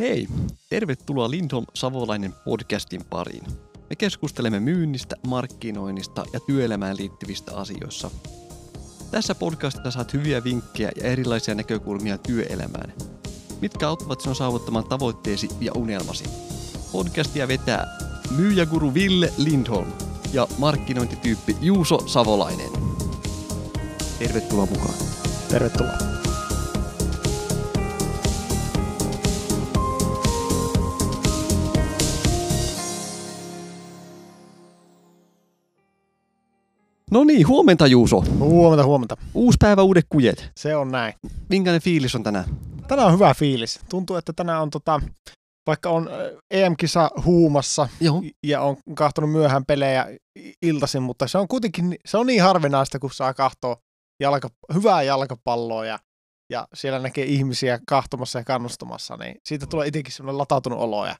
Hei, tervetuloa Lindholm Savolainen podcastin pariin. Me keskustelemme myynnistä, markkinoinnista ja työelämään liittyvistä asioissa. Tässä podcastissa saat hyviä vinkkejä ja erilaisia näkökulmia työelämään. Mitkä auttavat sinua saavuttamaan tavoitteesi ja unelmasi. Podcastia vetää myyjäguru Ville Lindholm ja markkinointityyppi Juuso Savolainen. Tervetuloa mukaan. Tervetuloa. No niin, huomenta Juuso. Huomenta, huomenta. Uusi päivä, uudet kujet. Se on näin. Minkälainen fiilis on tänään? Tänään on hyvä fiilis. Tuntuu, että tänään on tota, vaikka on EM-kisa huumassa Joo. ja on kahtonut myöhään pelejä iltaisin, mutta se on kuitenkin se on niin harvinaista, kun saa kahtoa jalka, hyvää jalkapalloa ja, ja siellä näkee ihmisiä kahtomassa ja kannustamassa, niin siitä tulee itsekin semmoinen latautunut olo ja,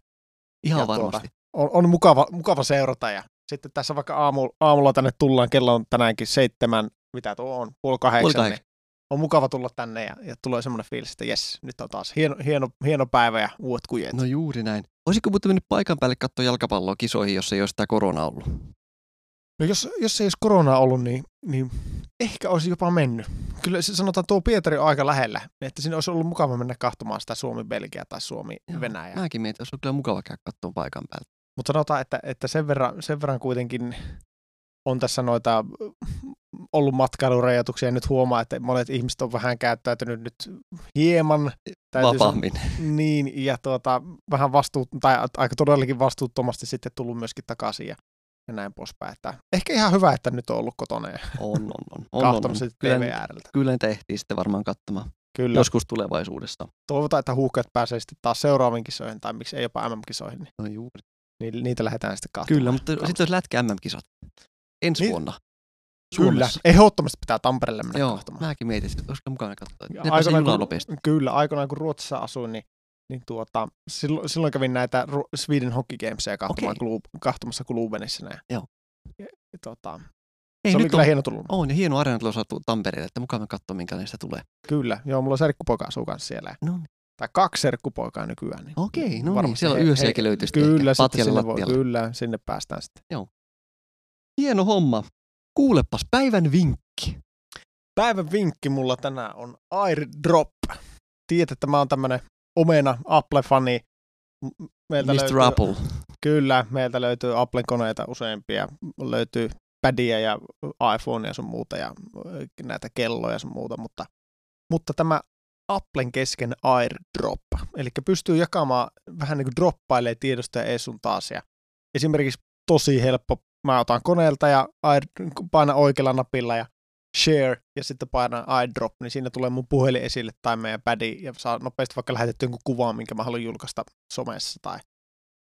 Ihan ja varmasti. Tuota, on, on mukava, mukava seurata ja sitten tässä vaikka aamu, aamulla tänne tullaan, kello on tänäänkin seitsemän, mitä tuo on, puoli kahdeksan, Puoli niin on mukava tulla tänne ja, ja tulee semmoinen fiilis, että jes, nyt on taas hieno, hieno, hieno päivä ja uudet kujet. No juuri näin. Olisiko muuten mennyt paikan päälle katsoa jalkapalloa kisoihin, jos ei olisi sitä korona ollut? No jos, jos ei olisi koronaa ollut, niin, niin ehkä olisi jopa mennyt. Kyllä se sanotaan, tuo Pietari on aika lähellä, että siinä olisi ollut mukava mennä katsomaan sitä Suomi-Belgia tai Suomi-Venäjä. Mäkin mietin, että olisi ollut kyllä mukava käydä katsoa paikan päältä. Mutta sanotaan, että, että sen, verran, sen verran kuitenkin on tässä noita ollut matkailurajoituksia ja nyt huomaa, että monet ihmiset on vähän käyttäytynyt nyt hieman Vapaammin. Niin, ja tuota, vähän vastuut, tai aika todellakin vastuuttomasti sitten tullut myöskin takaisin ja, ja näin poispäin. Että ehkä ihan hyvä, että nyt on ollut kotona ja On, on, on. on, on, on. Kyllä, ääreltä. kyllä niitä ehtii sitten varmaan katsomaan Kyllä. joskus tulevaisuudessa. Toivotaan, että huuhkajat pääsee sitten taas seuraaviin kisoihin, tai miksi ei jopa MM-kisoihin, niin No juuri. Ni- niitä lähdetään sitten katsomaan. Kyllä, mutta sitten olisi lätkä MM-kisat. Ensi Niin- vuonna. Kyllä, Suomessa. ehdottomasti pitää Tampereelle mennä Joo, katsomaan. mäkin mietin, että olisiko mukana katsoa. Junaan kun- nopeasti. Kyllä, aikoinaan kun Ruotsissa asuin, niin, niin tuota, silloin, silloin kävin näitä Sweden Hockey Gamesia katsomaan Okei. klub, kahtomassa Klubenissa. Ja, Joo. Ja, ja, tuota, Ei, se oli kyllä on, hieno tullut. on, ja hieno arena tuossa Tampereelle, että mukava katsoa, minkälainen sitä tulee. Kyllä, joo, mulla on serkkupoika asuu kanssa siellä. No niin. Tai kaksi serkkupoikaa nykyään. Niin Okei, no niin, siellä he- yösiäkin löytyy Kyllä, sitten sinne voi, kyllä, sinne päästään sitten. Hieno homma. Kuulepas, päivän vinkki. Päivän vinkki mulla tänään on Airdrop. Tiedät, että mä oon tämmönen omena Apple-fani. Meiltä Mr. löytyy, Apple. Kyllä, meiltä löytyy Applen koneita useampia. Löytyy padia ja iPhonea sun muuta ja näitä kelloja ja sun muuta, mutta, mutta tämä Applen kesken AirDrop, eli pystyy jakamaan vähän niin kuin droppailee tiedostoja ees sun taas ja esimerkiksi tosi helppo, mä otan koneelta ja Air, painan oikealla napilla ja share ja sitten painan iDrop, niin siinä tulee mun puhelin esille tai meidän padi ja saa nopeasti vaikka lähetettyä jonkun kuvan, minkä mä haluan julkaista somessa tai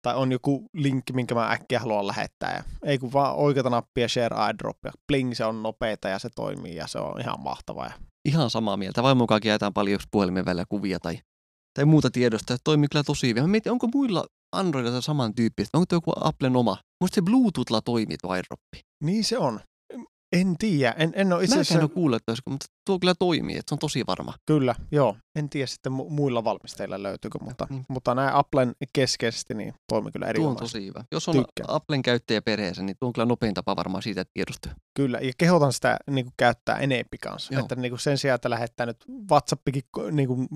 tai on joku linkki, minkä mä äkkiä haluan lähettää. Ja ei kun vaan oikeata nappia share iDrop ja bling, se on nopeeta ja se toimii ja se on ihan mahtavaa. Ja Ihan samaa mieltä. Vaimon kanssa jaetaan paljon just puhelimen välillä kuvia tai, tai muuta tiedosta. Se toimii kyllä tosi hyvin. Mä mietin, onko muilla Androidilla samantyyppistä? Onko tuo joku Applen oma? Musta se Bluetoothlla toimii tuo AirDroppi. niin se on. En tiedä, en, en ole itse Mä en asiassa, kuullut, että olisiko, mutta tuo kyllä toimii, että se on tosi varma. kyllä, joo, en tiedä sitten mu- muilla valmistajilla löytyykö, mutta, Niin. mutta näin Applen keskeisesti niin toimii kyllä Tuo on tosi hyvä. Jos on Tykkään. Applen käyttäjä perheessä, niin tuo on kyllä nopein tapa varmaan siitä, että. Kyllä, ja kehotan sitä niin kuin, käyttää enempi kanssa. Joo. Että niin kuin sen sijaan, että lähettää nyt WhatsAppikin niin kuin,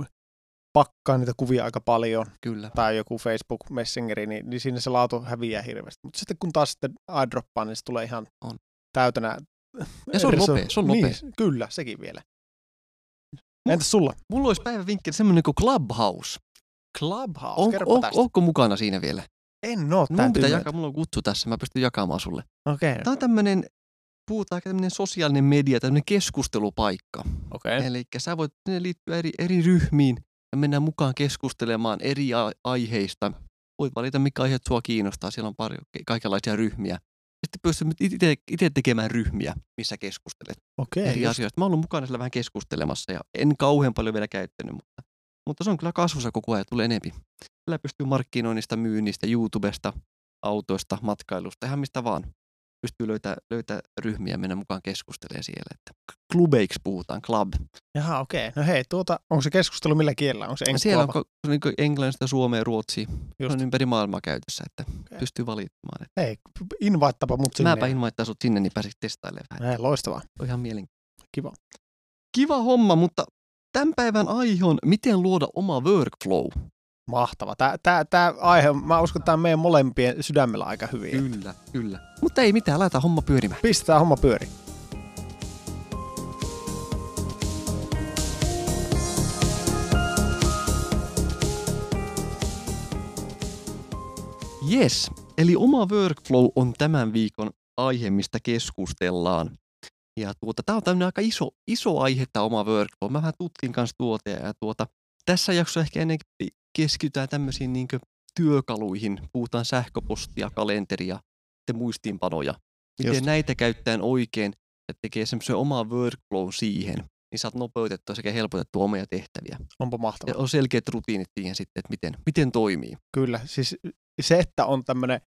pakkaa niitä kuvia aika paljon, Kyllä. tai joku Facebook Messengeri, niin, niin siinä se laatu häviää hirveästi. Mutta sitten kun taas sitten iDroppaa, niin se tulee ihan On. täytänä. Ja se on nopea, se on nopea. Niin, kyllä, sekin vielä. Entäs sulla? Mulla olisi päivän vinkki semmoinen kuin Clubhouse. Clubhouse, On, on, tästä. onko mukana siinä vielä? En oo No, mun pitää jakaa, mulla on kutsu tässä, mä pystyn jakamaan sulle. Okei, Tämä on tämmöinen, puhutaan tämmöinen sosiaalinen media, tämmöinen keskustelupaikka. okei. Eli sä voit ne liittyä eri, eri ryhmiin ja mennään mukaan keskustelemaan eri aiheista. Voit valita, mikä aiheet sua kiinnostaa. Siellä on paljon ke- kaikenlaisia ryhmiä. Sitten pystyt itse tekemään ryhmiä, missä keskustelet Okei, eri just- asioista. Mä oon ollut mukana siellä vähän keskustelemassa ja en kauhean paljon vielä käyttänyt, mutta, mutta se on kyllä kasvussa koko ajan, tulee enempi. Siellä pystyy markkinoinnista, myynnistä, YouTubesta, autoista, matkailusta, ihan mistä vaan. Pystyy löytää, löytää ryhmiä mennä mukaan keskustelemaan siellä. Että klubeiksi puhutaan, club. Jaha, okei. Okay. No hei, tuota, onko se keskustelu millä kielellä? Onko se englannista? Siellä on ko- niin englannista, suomea, ruotsia. Just. Se on ympäri maailmaa käytössä, että Okei. pystyy valittamaan. Että Hei, invaittapa mut sinne. Mäpä invaittaa sut sinne, niin pääsit testailemaan vähän. Hei, loistavaa. On ihan mielenkiintoista. Kiva. Kiva homma, mutta tämän päivän aihe on, miten luoda oma workflow. Mahtava. Tää, tää, tää aihe, mä uskon, että tämä on meidän molempien sydämellä aika hyvin. Kyllä, kyllä. Mutta ei mitään, laitetaan homma pyörimään. Pistetään homma pyöri. Yes, eli oma workflow on tämän viikon aihe, mistä keskustellaan. Ja tuota, tämä on tämmöinen aika iso, iso aihe, tämä oma workflow. Mä vähän tutkin kanssa tuota ja tuota, tässä jaksossa ehkä ennen keskitytään tämmöisiin niin työkaluihin. Puhutaan sähköpostia, kalenteria, ja muistiinpanoja. Miten Just. näitä käyttäen oikein ja tekee semmoisen omaa workflow siihen, niin saat nopeutettua sekä helpotettua omia tehtäviä. Onpa mahtavaa. Ja on selkeät rutiinit siihen sitten, että miten, miten toimii. Kyllä, siis se, että on tämmöinen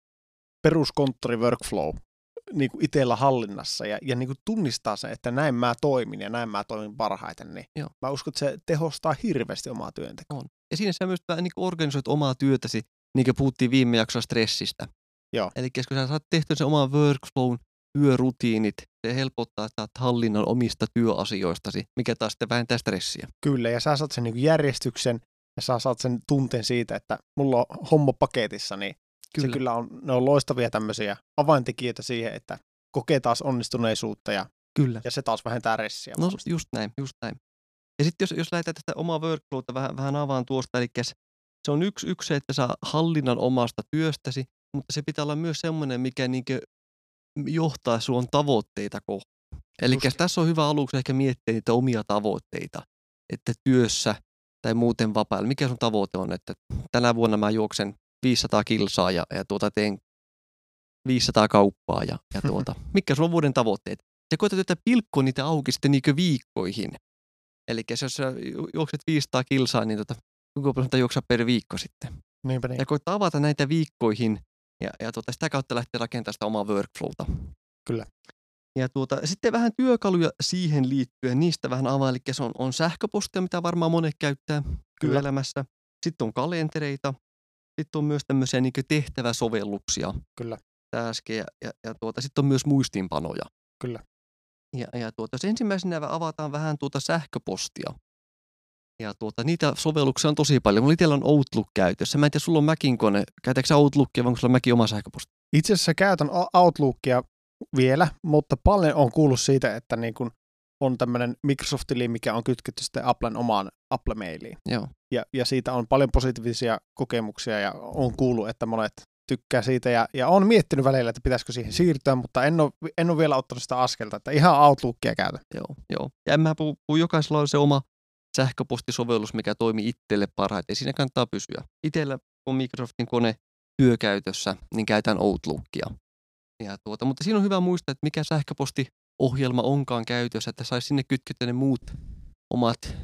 peruskonttori workflow niin kuin itsellä hallinnassa ja, ja niin kuin tunnistaa se, että näin mä toimin ja näin mä toimin parhaiten, niin Joo. mä uskon, että se tehostaa hirveästi omaa työntekoa. On. Ja siinä sä myös vähän niin organisoit omaa työtäsi, niin kuin puhuttiin viime jaksossa stressistä. Joo. Eli kun sä saat tehtyä sen oman workflown, työrutiinit, se helpottaa, että saat hallinnan omista työasioistasi, mikä taas sitten vähentää stressiä. Kyllä, ja sä saat sen niin järjestyksen ja sä saat sen tunteen siitä, että mulla on homma paketissa, niin kyllä. se kyllä on, ne on loistavia tämmöisiä avaintekijöitä siihen, että kokee taas onnistuneisuutta ja, Kyllä. ja se taas vähentää ressiä. No just näin, just näin. Ja sitten jos, jos lähdetään tästä omaa workflowta vähän, vähän avaan tuosta, eli se on yksi, yksi se, että saa hallinnan omasta työstäsi, mutta se pitää olla myös semmoinen, mikä niinkö johtaa sun tavoitteita kohti. Eli tässä on hyvä aluksi ehkä miettiä niitä omia tavoitteita, että työssä tai muuten vapaalla, mikä sun tavoite on, että tänä vuonna mä juoksen 500 kilsaa ja, ja tuota teen 500 kauppaa ja, ja tuota, mikä sun on vuoden tavoitteet. Ja koetat että pilkkoa niitä auki sitten niinkö viikkoihin. Eli jos sä ju- juokset 500 kilsaa, niin tota, kuinka paljon juoksaa per viikko sitten. Niinpä niin. Ja koittaa avata näitä viikkoihin ja, ja tuota, sitä kautta lähteä rakentamaan sitä omaa workflowta. Kyllä. Ja tuota, sitten vähän työkaluja siihen liittyen, niistä vähän avaa, eli se on, on sähköpostia, mitä varmaan monet käyttää Kyllä. työelämässä. Sitten on kalentereita, sitten on myös tämmöisiä niin tehtäväsovelluksia, Kyllä. ja, ja, ja tuota, sitten on myös muistiinpanoja. Kyllä. Ja, ja tuota, ensimmäisenä avataan vähän tuota sähköpostia. Ja tuota, niitä sovelluksia on tosi paljon. Mulla itsellä on Outlook käytössä. Mä en tiedä, sulla on Macin kone. Käytätkö Outlookia vai onko sulla Macin oma sähköposti? Itse asiassa käytän Outlookia vielä, mutta paljon on kuullut siitä, että niin kun on tämmöinen Microsoft-tili, mikä on kytketty sitten Applen omaan Apple-mailiin. Joo. Ja, ja siitä on paljon positiivisia kokemuksia ja on kuullut, että monet tykkää siitä ja, ja on miettinyt välillä, että pitäisikö siihen siirtyä, mutta en ole, en ole vielä ottanut sitä askelta, että ihan Outlookia käytän. Joo, joo. Ja en mä puhu, puhu jokaisella on se oma sähköpostisovellus, mikä toimii itselle parhaiten. Siinä kannattaa pysyä. Itellä on Microsoftin kone työkäytössä, niin käytän Outlookia. Ja tuota, mutta siinä on hyvä muistaa, että mikä sähköpostiohjelma onkaan käytössä, että saisi sinne kytkettyä ne muut omat,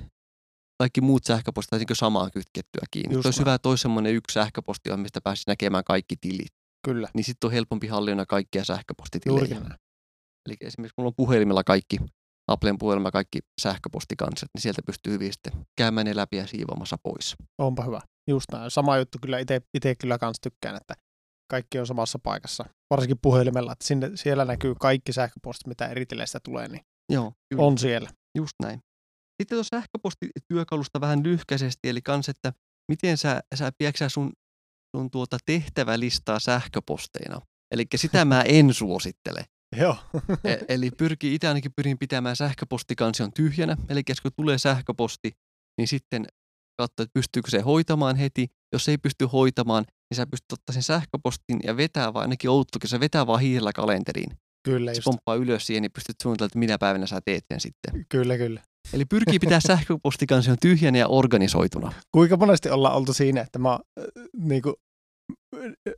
kaikki muut sähköpostit niin samaan kytkettyä kiinni. Just Olisi hyvä, että olisi semmoinen yksi sähköposti, mistä pääsisi näkemään kaikki tilit. Kyllä, Niin sitten on helpompi hallinnoida kaikkia sähköpostitilejä. juurikin näin. Eli esimerkiksi mulla on puhelimella kaikki, Applen puhelimella kaikki sähköpostikansat, niin sieltä pystyy hyvin sitten käymään ne läpi ja siivoamassa pois. Onpa hyvä. Just näin. Sama juttu kyllä itse kyllä kans tykkään, että kaikki on samassa paikassa, varsinkin puhelimella, että sinne, siellä näkyy kaikki sähköpostit, mitä eri tileistä tulee, niin Joo, kyllä. on siellä. Just näin. Sitten tuossa sähköpostityökalusta vähän lyhkäisesti, eli kans, että miten sä, sä sä sun, sun tuota tehtävälistaa sähköposteina. Eli sitä mä en suosittele. Joo. E- eli pyrkii, itse ainakin pyrin pitämään sähköpostikansion tyhjänä. Eli kun tulee sähköposti, niin sitten katsoa, että pystyykö se hoitamaan heti. Jos ei pysty hoitamaan, niin sä pystyt ottaa sen sähköpostin ja vetää vaan, ainakin Outlookissa, vetää vaan hiirellä kalenteriin. kyllä, Se just. pomppaa ylös siihen, niin pystyt suunnittelemaan, että minä päivänä sä teet sen sitten. kyllä, kyllä. Eli pyrkii pitää sähköpostikansion tyhjänä ja organisoituna. Kuinka monesti ollaan oltu siinä, että mä äh, niinku,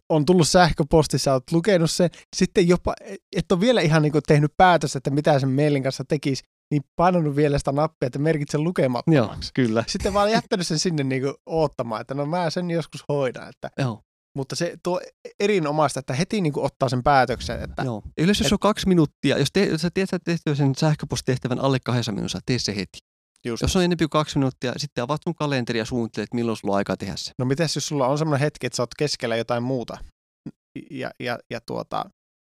on tullut sähköposti, sä oot lukenut sen, sitten jopa, et ole vielä ihan niinku tehnyt päätös, että mitä sen mailin kanssa tekisi, niin painanut vielä sitä nappia, että merkitsen Joo, lukemattomaksi. kyllä. Sitten vaan jättänyt sen sinne niinku oottamaan, että no mä sen joskus hoidan, että Joo. Mutta se tuo erinomaista, että heti niin kuin ottaa sen päätöksen, että Joo. Yleensä jos on kaksi minuuttia, jos, te, jos sä tiedät, että teet sen sähköpostitehtävän alle kahdessa minuutissa, tee se heti. just, Jos on enemmän kuin kaksi minuuttia, sitten avaat sun kalenteri ja suunnittelet, että milloin sulla on aikaa tehdä se. no mites jos sulla on semmoinen hetki, että sä oot keskellä jotain muuta ja, ja, ja tuota,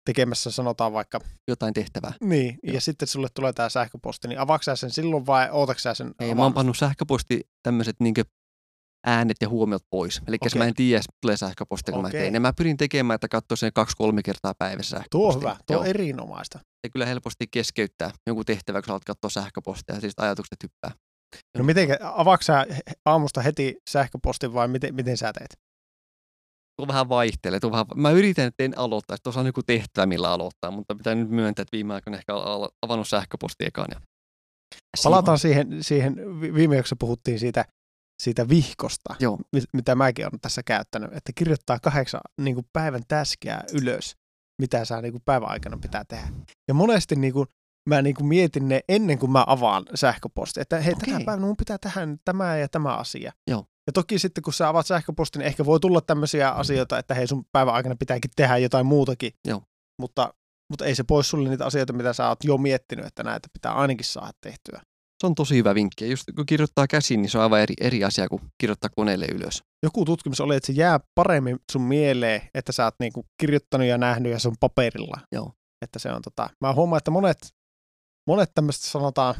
tekemässä sanotaan vaikka, Jotain tehtävää. niin, Joo. ja sitten sulle tulee tämä sähköposti, niin avaatko sen silloin vai ootatko sen Ei, mä oon pannut sähköposti tämmöiset niinkö äänet ja huomiot pois. Eli okay. Mä en tiedä, tulee sähköposti, kun Okei. mä tein. Ja mä pyrin tekemään, että katsoo sen kaksi-kolme kertaa päivässä. Tuo on hyvä, tuo on erinomaista. Se kyllä helposti keskeyttää jonkun tehtävä, kun sä alat katsoa sähköpostia ja siis ajatukset hyppää. No miten, avaatko sä aamusta heti sähköpostin vai miten, miten sä teet? Tuo vähän vaihtelee. Tuo vähän... Mä yritän, että en aloittaa. Tuossa on joku tehtävä, millä aloittaa, mutta pitää nyt myöntää, että viime aikoina ehkä avannut sähköpostia ekaan. Ja... Palataan siihen, siihen vi- viime jaksossa puhuttiin siitä, siitä vihkosta, Joo. mit- mitä mäkin olen tässä käyttänyt, että kirjoittaa kahdeksan niin kuin päivän täskeä ylös, mitä saa niin kuin päivän aikana pitää tehdä. Ja monesti niin kuin, mä niin kuin mietin ne ennen kuin mä avaan sähköpostia, että hei, tänä Okei. päivänä mun pitää tehdä tämä ja tämä asia. Joo. Ja toki sitten, kun sä avaat sähköpostin, niin ehkä voi tulla tämmöisiä asioita, että hei, sun päivän aikana pitääkin tehdä jotain muutakin. Joo. Mutta, mutta ei se pois sulle niitä asioita, mitä sä oot jo miettinyt, että näitä pitää ainakin saada tehtyä. Se on tosi hyvä vinkki. Just kun kirjoittaa käsin, niin se on aivan eri, eri asia kuin kirjoittaa koneelle ylös. joku tutkimus oli, että se jää paremmin sun mieleen, että sä oot niinku kirjoittanut ja nähnyt ja se on paperilla. Joo. Että se on tota, mä huomaan, että monet, monet tämmöiset sanotaan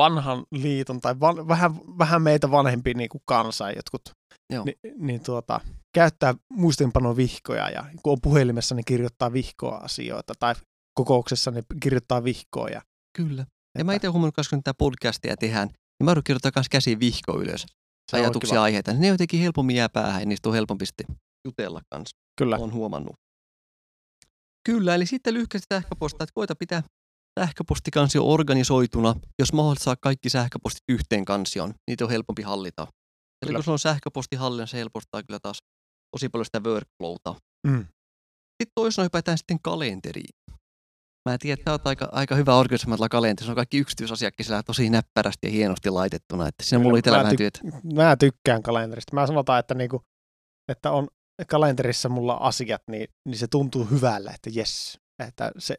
vanhan liiton tai van, vähän, vähän meitä vanhempi niinku kansa, jotkut, Joo. ni, niin tuota, käyttää muistinpanovihkoja ja kun on puhelimessa, niin kirjoittaa vihkoa asioita tai kokouksessa niin kirjoittaa vihkoa. Ja, Kyllä. Ja mä itse huomannut, kanssa, kun tätä podcastia tehdään, niin mä joudun kirjoittaa myös käsin vihko ylös. se on ajatuksia, aiheita. Ne jotenkin helpommin jää päähän ja niistä on helpompi sitten jutella kanssa. Kyllä. Olen huomannut. Kyllä, eli sitten lyhkäisesti sähköpostia, että koita pitää sähköpostikansio organisoituna. Jos mahdollista saa kaikki sähköpostit yhteen kansioon, niitä on helpompi hallita. Eli kun sulla on sähköpostihallinnan, se helpottaa kyllä taas tosi paljon sitä workflowta. Mm. Sitten toisena hypätään sitten kalenteriin. Mä tiedän, että sä oot aika, aika hyvä organisoimalla kalenterissa. Se on kaikki yksityisasiakki siellä tosi näppärästi ja hienosti laitettuna. Että siinä Kyllä, mulla itsellä mä vähän tyk- työtä. mä tykkään kalenterista. Mä sanotaan, että, niinku, että on kalenterissa mulla asiat, niin, niin se tuntuu hyvällä, että jes. Että se,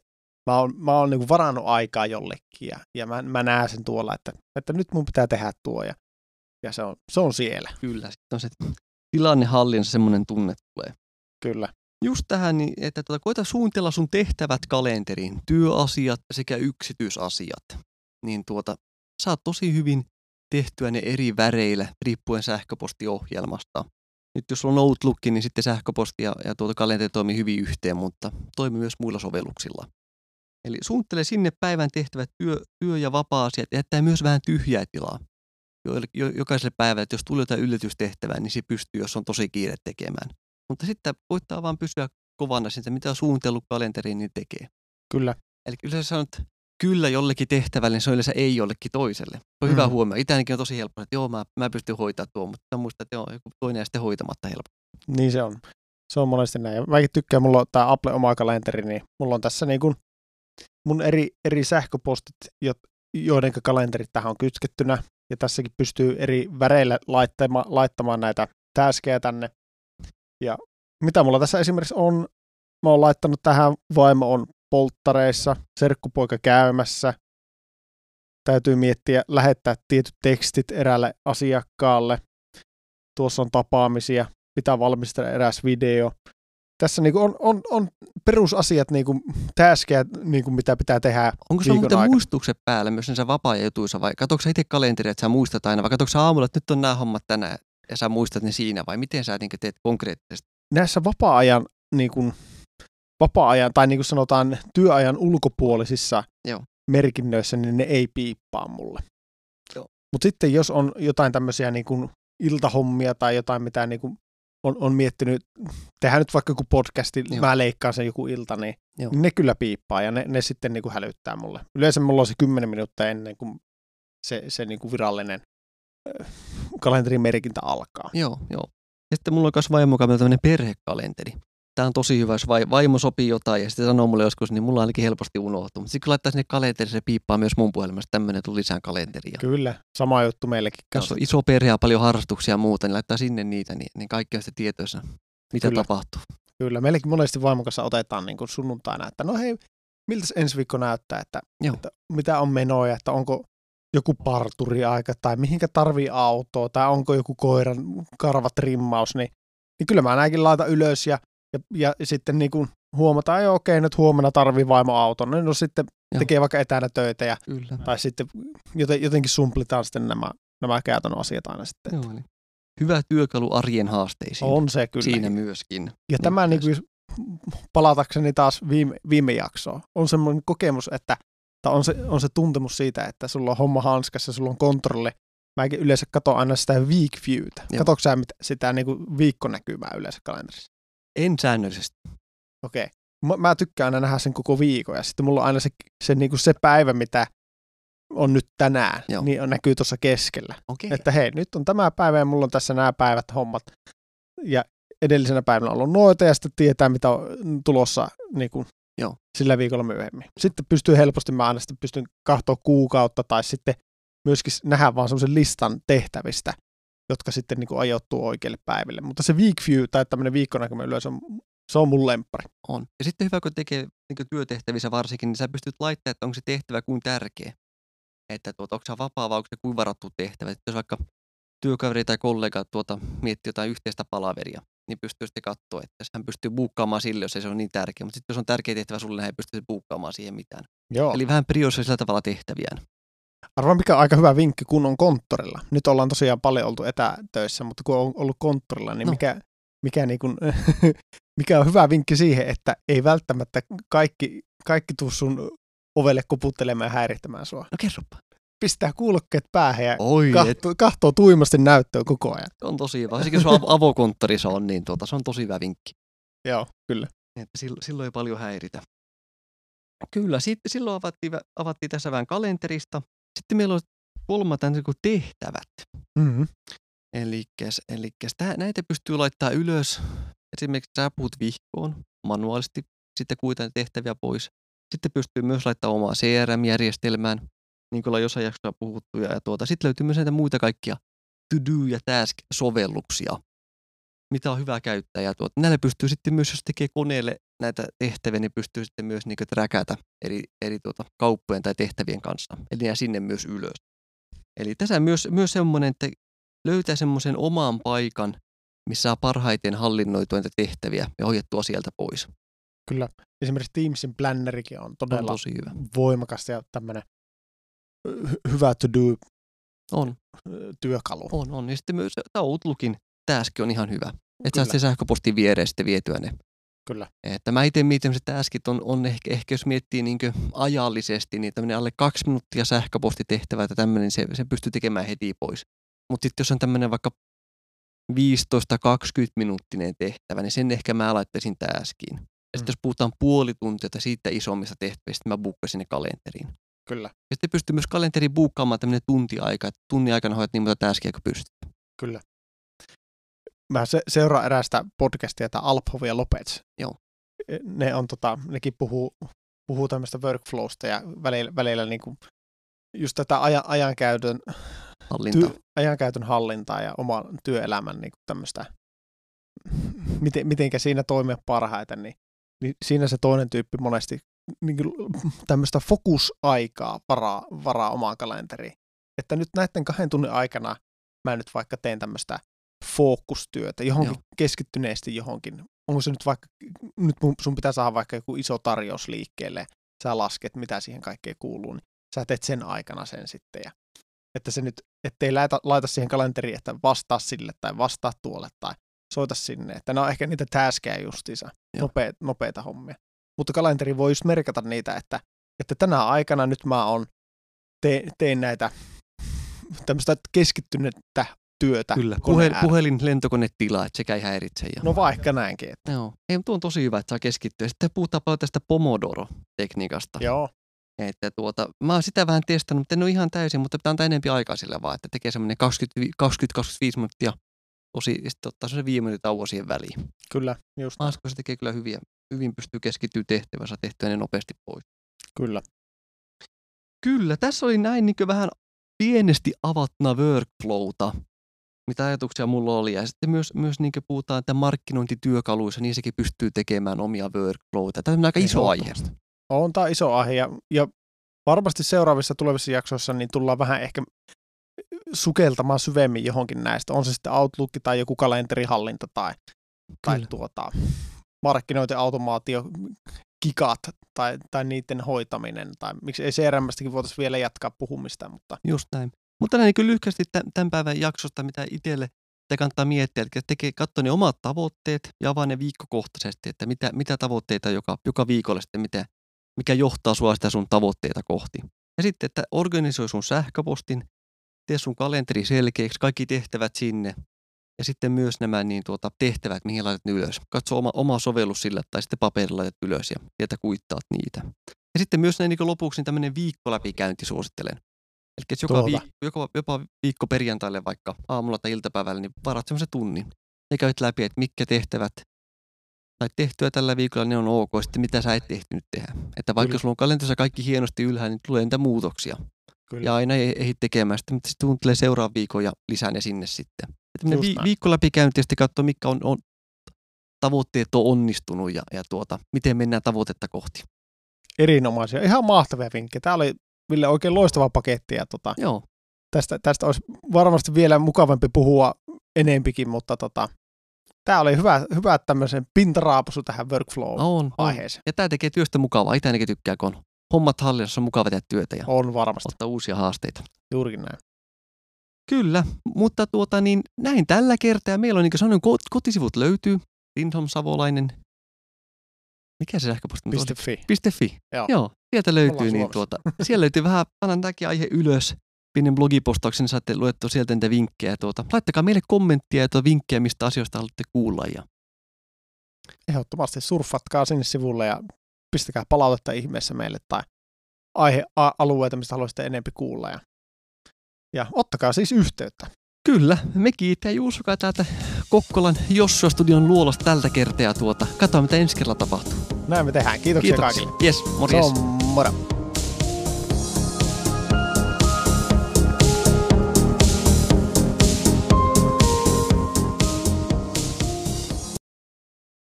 mä oon, mä oon niinku varannut aikaa jollekin ja, ja mä, mä näen sen tuolla, että, että nyt mun pitää tehdä tuo ja, ja se, on, se on siellä. Kyllä, sitten on se tilannehallinnassa semmoinen tunne tulee. Kyllä. Just tähän, niin että tuota, koita suunnitella sun tehtävät kalenteriin, työasiat sekä yksityisasiat. Niin tuota, saat tosi hyvin tehtyä ne eri väreillä riippuen sähköpostiohjelmasta. Nyt jos on Outlook, niin sitten sähköposti ja, ja tuota kalenteri toimii hyvin yhteen, mutta toimii myös muilla sovelluksilla. Eli suunnittele sinne päivän tehtävät työ, työ- ja vapaa-asiat ja jättää myös vähän tyhjää tilaa. Jokaiselle päivälle, että jos tulee jotain yllätystehtävää, niin se pystyy, jos on tosi kiire tekemään. Mutta sitten koittaa vaan pysyä kovana siitä, mitä on suunnitellut kalenteriin, niin tekee. Kyllä. Eli kyllä sä sanot kyllä jollekin tehtävälle, niin se on yleensä ei jollekin toiselle. Se on hyvä Mm. huomio. Itseäänkin on tosi helppo, että joo, mä, mä pystyn hoitamaan tuon, mutta sä muistat, että joo, joku toinen ja sitten hoitamatta helppo. Niin se on. Se on monesti näin. Mäkin tykkään, mulla on tämä Apple oma kalenteri, niin mulla on tässä niin kuin mun eri, eri sähköpostit, jo- joiden kalenterit tähän on kytkettynä. Ja tässäkin pystyy eri väreillä laittama, laittamaan näitä täskejä tänne. Ja mitä mulla tässä esimerkiksi on, mä oon laittanut tähän, vaimo on polttareissa, serkkupoika käymässä. Täytyy miettiä, lähettää tietyt tekstit eräälle asiakkaalle. Tuossa on tapaamisia, pitää valmistella eräs video. Tässä niinku on, on, on perusasiat, niinku, täskejä, niinku, mitä pitää tehdä Onko se muuten aikana. muistukset päällä myös näissä vapaa-jutuissa vai katsoitko itse kalenteria, että sä muistat aina vai katsoitko aamulla, että nyt on nämä hommat tänään ja sä muistat ne siinä vai miten sä niin teet konkreettisesti? näissä vapaa-ajan, niin kuin, vapaa-ajan tai niin kuin sanotaan työajan ulkopuolisissa Joo. merkinnöissä, niin ne ei piippaa mulle. Mutta sitten jos on jotain tämmöisiä niin kuin iltahommia tai jotain, mitä niin kuin on, on miettinyt, tehdään nyt vaikka joku podcasti, Joo. mä leikkaan sen joku ilta, niin, Joo. niin ne kyllä piippaa ja ne, ne sitten niin kuin hälyttää mulle. Yleensä mulla on se 10 minuuttia ennen kuin se, se niin kuin virallinen äh, kalenterimerkintä alkaa. Joo, joo. Ja sitten mulla on myös vaimo kanssa tämmöinen perhekalenteri. Tämä on tosi hyvä, jos vai- vaimo sopii jotain ja sitten sanoo mulle joskus, niin mulla ainakin helposti unohtuu. Mutta sitten kun laittaa sinne kalenteri, se piippaa myös mun puhelimesta, tämmöinen tuli lisää kalenteria. Kyllä, sama juttu meillekin Jos on iso perhe ja paljon harrastuksia ja muuta, niin laittaa sinne niitä, niin, niin kaikki on sitten tietoisena. mitä Kyllä. tapahtuu. Kyllä, meilläkin monesti vaimon kanssa otetaan niin kuin sunnuntaina, että no hei, miltä ensi viikko näyttää, että, Joo. että mitä on menoja, että onko joku parturiaika tai mihinkä tarvii autoa tai onko joku koiran karvatrimmaus, niin, niin kyllä mä näinkin laitan ylös ja, ja, ja sitten niin kuin huomataan, että okei, nyt huomenna tarvii vaimo auton, no, no sitten Joo. tekee vaikka etänä töitä ja, Kyllä. tai sitten joten, jotenkin sumplitaan sitten nämä, nämä käytännön asiat aina sitten. Joo, eli hyvä työkalu arjen haasteisiin. On se kyllä. Siinä myöskin. Ja tämä niin Nykyään. kuin, palatakseni taas viime, viime jaksoon, on semmoinen kokemus, että tai on se, on se tuntemus siitä, että sulla on homma hanskassa, sulla on kontrolli. Mäkin yleensä katson aina sitä week viewtä. Katokö sä mit- sitä niin kuin viikkonäkymää yleensä kalenterissa? En säännöllisesti. Okei. Mä, mä tykkään aina nähdä sen koko viikon ja sitten mulla on aina se, se, niin kuin se päivä, mitä on nyt tänään, Joo. niin on, näkyy tuossa keskellä. Okei. Että hei, nyt on tämä päivä ja mulla on tässä nämä päivät hommat. Ja edellisenä päivänä on ollut noita ja sitten tietää, mitä on tulossa niin kuin Joo. sillä viikolla myöhemmin. Sitten pystyy helposti, mä aina sitten pystyn katsoa kuukautta tai sitten myöskin nähdä vaan semmoisen listan tehtävistä, jotka sitten niin kuin ajoittuu oikeille päiville. Mutta se week view tai tämmöinen viikkonäkymä yleensä on, se on mun lemppari. On. Ja sitten hyvä, kun tekee niin työtehtävissä varsinkin, niin sä pystyt laittamaan, että onko se tehtävä kuin tärkeä. Että tuota, onko se vapaa vai onko se kuin varattu tehtävä. Että jos vaikka työkaveri tai kollega tuota, miettii jotain yhteistä palaveria, niin pystyy sitten katsoa, että hän pystyy buukkaamaan sille, jos ei se on niin tärkeä. Mutta sitten jos on tärkeä tehtävä sulle, hän ei pysty buukkaamaan siihen mitään. Joo. Eli vähän priorisoi sillä tavalla tehtäviään. Arvaa mikä on aika hyvä vinkki, kun on konttorilla. Nyt ollaan tosiaan paljon oltu etätöissä, mutta kun on ollut konttorilla, niin No. mikä, mikä, niin kuin, mikä on hyvä vinkki siihen, että ei välttämättä kaikki, kaikki tuu sun ovelle koputtelemaan ja häirittämään sua. No kerropa. Pistää kuulokkeet päähän ja Oi, et, kahtoo, kahtoo tuimasti näyttöä koko ajan. on tosi hyvä. Varsinkin jos avo- avokonttorissa on, niin tuota, se on tosi hyvä vinkki. Joo, kyllä. Että silloin, silloin ei paljon häiritä. Kyllä, sitten silloin avattiin, avattiin tässä vähän kalenterista. Sitten meillä on niin kuin tehtävät. Mm-hmm. Tää, näitä pystyy laittaa ylös. Esimerkiksi sä puhut vihkoon manuaalisesti, sitten kuitaan tehtäviä pois. Sitten pystyy myös laittamaan omaa CRM-järjestelmään, niin kuin ollaan jossain jaksossa puhuttu. Ja, ja tuota, sitten löytyy myös näitä muita kaikkia to-do- ja task-sovelluksia, mitä on hyvä käyttää. Ja tuota, näillä pystyy sitten myös, jos tekee koneelle näitä tehtäviä, niin pystyy sitten myös niin träkätä eri, eri tuota, kauppojen tai tehtävien kanssa. Eli jää sinne myös ylös. Eli tässä myös, myös semmoinen, että löytää semmoisen oman paikan, missä saa parhaiten hallinnoitua niitä tehtäviä ja ohjattua sieltä pois. Kyllä. Esimerkiksi Teamsin plannerikin on On todella tosi hyvä. voimakas ja tämmöinen hy- hyvä to-do On, työkalu. on, on. Ja sitten myös tämä Outlookin task on ihan hyvä. Että saat se sähköpostin viereen sitten vietyä ne. Kyllä. Että mä itse mietin, että taskit on, on ehkä, ehkä, jos miettii niin ajallisesti, niin tämmöinen alle kaksi minuuttia sähköpostitehtävä, että tämmöinen se, se pystyy tekemään heti pois. Mutta sitten jos on tämmöinen vaikka 15-20 minuuttinen tehtävä, niin sen ehkä mä laittaisin taskiin. Ja Mm. sitten jos puhutaan puoli tuntia tai siitä isommista tehtävistä, mä buukkasin ne kalenteriin. Kyllä. Ja sitten pystyy myös kalenteriin buukkaamaan tämmöinen tunti-aika, että tunnin aikana hoidat niin monta taskia kuin pystyt. Kyllä. Mä se, seuraan erästä podcastia, tämä Alphov ja Lopez. Joo. Ne on tota, nekin puhuu, puhuu tämmöistä workflowsta ja välillä, välillä niinku just tätä ajan, ajankäytön, Hallinta. ty, ajankäytön hallintaa ja oman työelämän niinku tämmöistä, miten, mitenkä siinä toimia parhaiten, niin, niin siinä se toinen tyyppi monesti niin tämmöistä fokusaikaa varaa, varaa omaan kalenteriin. Että nyt näiden kahden tunnin aikana mä nyt vaikka teen tämmöistä fokustyötä, johonkin Joo. keskittyneesti johonkin. Onko se nyt vaikka, nyt sun pitää saada vaikka joku iso tarjous liikkeelle, sä lasket, mitä siihen kaikkeen kuuluu, niin sä teet sen aikana sen sitten. Ja, että se nyt, ettei laita, laita siihen kalenteriin, että vastaa sille tai vastaa tuolle tai soita sinne. Että ne on ehkä niitä taskeja justiinsa, nopeita, nopeita hommia. Mutta kalenteri voi just merkata niitä, että, että tänä aikana nyt mä on, teen, teen näitä tämmöistä keskittynyttä työtä. Kyllä, Puhel, puhelin, lentokonetila, että sekä ei häiritse. Ja... No vaikka näinkin. Että, Joo. Ei, mutta on tosi hyvä, että saa keskittyä. Sitten puhutaan paljon tästä Pomodoro-tekniikasta. joo, Että tuota, mä oon sitä vähän testannut, mutta en ole ihan täysin, mutta pitää antaa enempi aikaa sille vaan, että tekee semmoinen 20-25 minuuttia tosi, ja sitten ottaa se viime minuutin tauko siihen väliin. kyllä, just. Maasko se tekee kyllä hyviä, hyvin pystyy keskittyä tehtävänsä tehtyä ne nopeasti pois. kyllä. Kyllä, tässä oli näin niin vähän pienesti avattuna workflowta. mitä ajatuksia mulla oli. Ja sitten myös, myös niin puhutaan, että markkinointityökaluissa, niin sekin pystyy tekemään omia workflowta. Tämä on aika iso aihe. On tämä iso aihe ja, ja varmasti seuraavissa tulevissa jaksoissa niin tullaan vähän ehkä sukeltamaan syvemmin johonkin näistä. On se sitten Outlook tai joku kalenterihallinta tai, tai tuota, markkinointiautomaatio, kikat tai, tai niiden hoitaminen. Tai miksi ei CRMstäkin voitaisiin vielä jatkaa puhumista. Mutta... Just näin. Mutta näin kyllä lyhkästi tämän päivän jaksosta, mitä itselle te kannattaa miettiä, että tekee, katsoa ne omat tavoitteet ja avaa ne viikkokohtaisesti, että mitä, mitä tavoitteita joka, joka viikolla sitten, mitä, mikä johtaa sua sitä sun tavoitteita kohti. Ja sitten, että organisoi sun sähköpostin, tee sun kalenteri selkeäksi, kaikki tehtävät sinne. Ja sitten myös nämä niin tuota, tehtävät, mihin laitat ne ylös. Katso oma, oma sovellus sillä tai sitten paperilla laitat ylös ja sieltä kuittaat niitä. Ja sitten myös näin niin lopuksi niin tämmöinen viikkoläpikäynti suosittelen. Eli joka, viikko, joka, jopa viikko perjantaille vaikka aamulla tai iltapäivällä, niin varat semmoisen tunnin. Ja käyt läpi, että mitkä tehtävät tai tehtyä tällä viikolla, niin on ok. Sitten mitä sä et tehty nyt tehdä. Että vaikka Kyllä. sulla on kalenterissa kaikki hienosti ylhäällä, niin tulee niitä muutoksia. Kyllä. Ja aina ei ehdi tekemään sitä, mutta sitten tulee seuraavan viikon ja lisää ne sinne sitten. Että vi- viikko läpi käynti ja katsoa, mitkä on, on, tavoitteet on onnistunut ja, ja tuota, miten mennään tavoitetta kohti. Erinomaisia. Ihan mahtavia vinkkejä. Tämä oli Ville oikein loistava paketti ja tota, Joo. Tästä, tästä olisi varmasti vielä mukavampi puhua enempikin, mutta tota, tämä oli hyvä, hyvä tämmöisen pintaraapusu tähän workflow-aiheeseen. Ja tämä tekee työstä mukavaa. Itse ainakin tykkää, kun on hommat hallinnassa on mukava tehdä työtä ja on varmasti. ottaa uusia haasteita. Juurikin näin. Kyllä, mutta tuota, niin näin tällä kertaa. Meillä on niin sanoin, kotisivut löytyy. Lindholm Savolainen. Mikä se sähköposti Piste fi. Piste fi. Joo. Joo. sieltä löytyy. Niin tuota, siellä löytyy vähän, panan tämäkin aihe ylös. Pienen blogipostauksen niin saatte luettua sieltä niitä vinkkejä. Tuota. Laittakaa meille kommenttia ja tuota vinkkejä, mistä asioista haluatte kuulla. Ja... Ehdottomasti surfatkaa sinne sivulle ja pistäkää palautetta ihmeessä meille tai aihealueita, mistä haluaisitte enempi kuulla. Ja, ja ottakaa siis yhteyttä. Kyllä, me kiittää Juusokaa täältä Kokkolan Jossua Studion luolosta tältä kertaa tuota, katsotaan mitä ensi kerralla tapahtuu. Näin me tehdään. Kiitoksia, Kiitoksia. kaikille. Yes, morjes. moro.